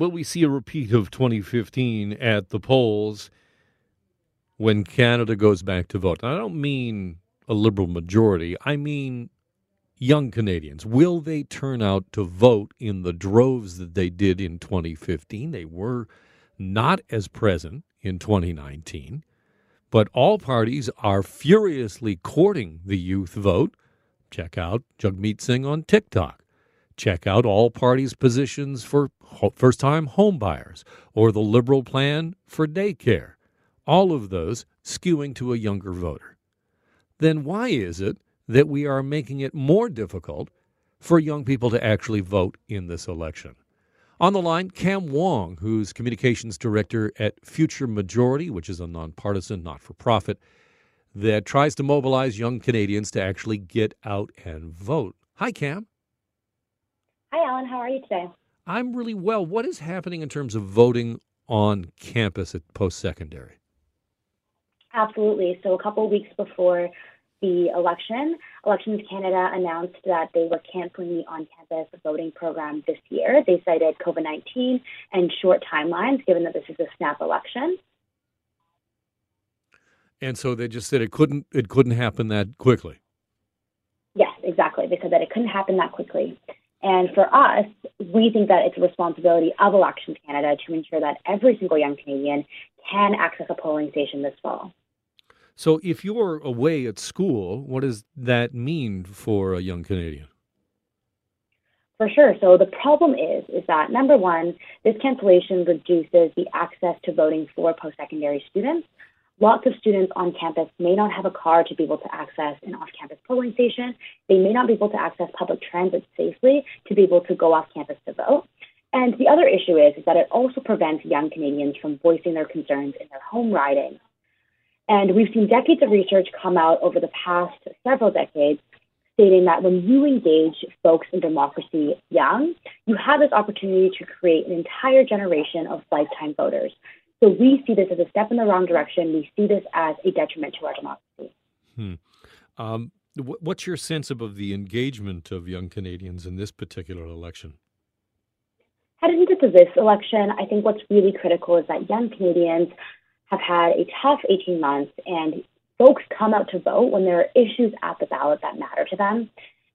Will we see a repeat of 2015 at the polls when Canada goes back to vote? I don't mean a liberal majority, I mean young Canadians. Will they turn out to vote in the droves that they did in 2015? They were not as present in 2019, but all parties are furiously courting the youth vote. Check out Jagmeet Singh on TikTok. Check out all parties' positions for first time homebuyers or the liberal plan for daycare. All of those skewing to a younger voter. Then why is it that we are making it more difficult for young people to actually vote in this election? On the line, Cam Wong, who's communications director at Future Majority, which is a nonpartisan, not for profit, that tries to mobilize young Canadians to actually get out and vote. Hi, Cam. Hi, Alan. How are you today? I'm really well. What is happening in terms of voting on campus at post secondary? Absolutely. So, a couple weeks before the election, Elections Canada announced that they were canceling the on campus voting program this year. They cited COVID 19 and short timelines, given that this is a snap election. And so they just said it couldn't it couldn't happen that quickly. Yes, exactly. They said that it couldn't happen that quickly. And for us, we think that it's a responsibility of Elections Canada to ensure that every single young Canadian can access a polling station this fall. So, if you're away at school, what does that mean for a young Canadian? For sure. So the problem is, is that number one, this cancellation reduces the access to voting for post-secondary students, Lots of students on campus may not have a car to be able to access an off campus polling station. They may not be able to access public transit safely to be able to go off campus to vote. And the other issue is, is that it also prevents young Canadians from voicing their concerns in their home riding. And we've seen decades of research come out over the past several decades stating that when you engage folks in democracy young, you have this opportunity to create an entire generation of lifetime voters. So we see this as a step in the wrong direction. We see this as a detriment to our democracy. Hmm. Um, what's your sense of, the engagement of young Canadians in this particular election? Heading into this election, I think what's really critical is that young Canadians have had a tough 18 months, and folks come out to vote when there are issues at the ballot that matter to them.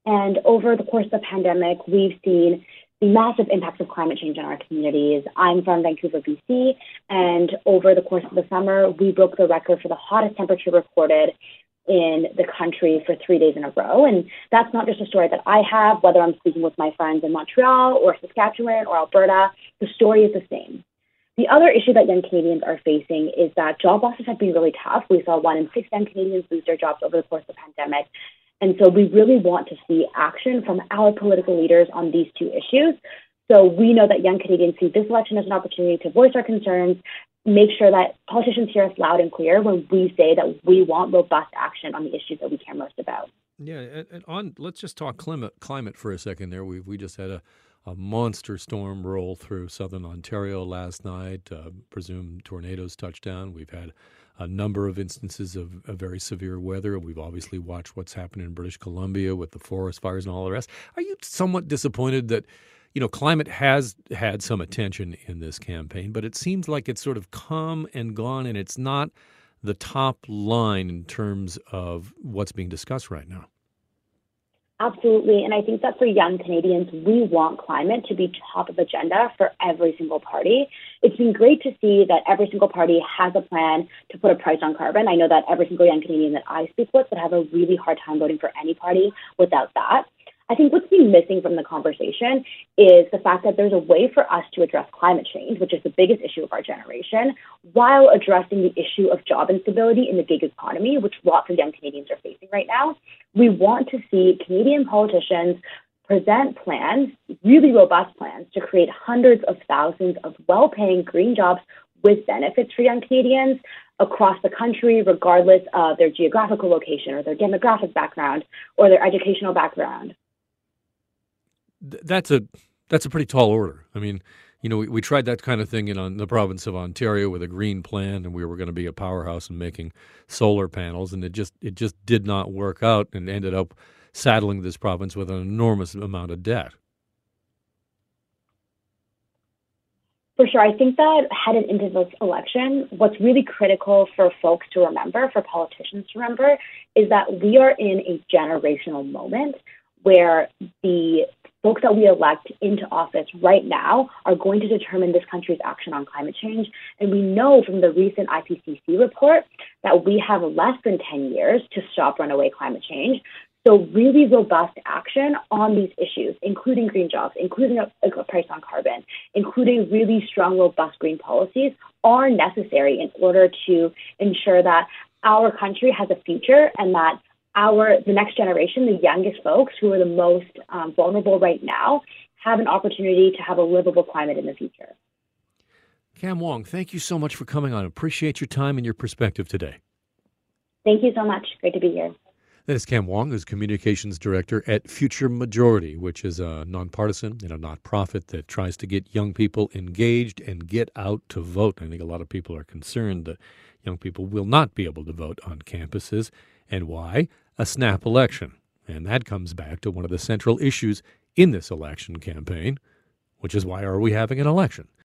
And over the course of the pandemic, we've seen massive impacts of climate change in our communities. I'm from Vancouver, BC, and over the course of the summer, we broke the record for the hottest temperature recorded in the country for three days in a row. And that's not just a story that I have, whether I'm speaking with my friends in Montreal or Saskatchewan or Alberta, the story is the same. The other issue that young Canadians are facing is that job losses have been really tough. We saw one in six young Canadians lose their jobs over the course of the pandemic. And so we really want to see action from our political leaders on these two issues. So we know that young Canadians see this election as an opportunity to voice our concerns, make sure that politicians hear us loud and clear when we say that we want robust action on the issues that we care most about. Yeah, and on let's just talk climate climate for a second. There, we we just had a, a monster storm roll through southern Ontario last night. Uh, presumed tornadoes touched down. We've had a number of instances of, of, very severe weather. We've obviously watched what's happened in British Columbia with the forest fires and all the rest. Are you somewhat disappointed that, you know, climate has had some attention in this campaign, but it seems like it's sort of come and gone and it's not the top line in terms of what's being discussed right now? Absolutely. And I think that for young Canadians, we want climate to be top of agenda for every single party. It's been great to see that every single party has a plan to put a price on carbon. I know that every single young Canadian that I speak with would have a really hard time voting for any party without that. I think what's been missing from the conversation is the fact that there's a way for us to address climate change, which is the biggest issue of our generation, while addressing the issue of job instability in the gig economy, which lots of young Canadians are facing right now. We want to see Canadian politicians present plans, really robust plans, to create hundreds of thousands of well paying green jobs with benefits for young Canadians across the country, regardless of their geographical location or their demographic background or their educational background that's a that's a pretty tall order. I mean, you know, we, we tried that kind of thing in on the province of Ontario with a green plan, and we were going to be a powerhouse in making solar panels, and it just it just did not work out, and ended up saddling this province with an enormous amount of debt. For sure. I think that headed into this election, what's really critical for folks to remember, for politicians to remember, is that we are in a generational moment where the folks that we elect into office right now are going to determine this country's action on climate change. And we know from the recent IPCC report that we have less than 10 years to stop runaway climate change. So, really robust action on these issues, including green jobs, including a, a, price on carbon, including really strong, robust green policies, are necessary in order to ensure that our country has a future and that our the next generation, the youngest folks who are the most um, vulnerable right now, have an opportunity to have a livable climate in the future. Cam Wong, thank you so much for coming on. Appreciate your time and your perspective today. Thank you so much. Great to be here. That is Cam Wong, who's communications director at Future Majority, which is a nonpartisan and a nonprofit that tries to get young people engaged and get out to vote. I think a lot of people are concerned that young people will not be able to vote on campuses. And why? A snap election. And that comes back to one of the central issues in this election campaign, which is why are we having an election?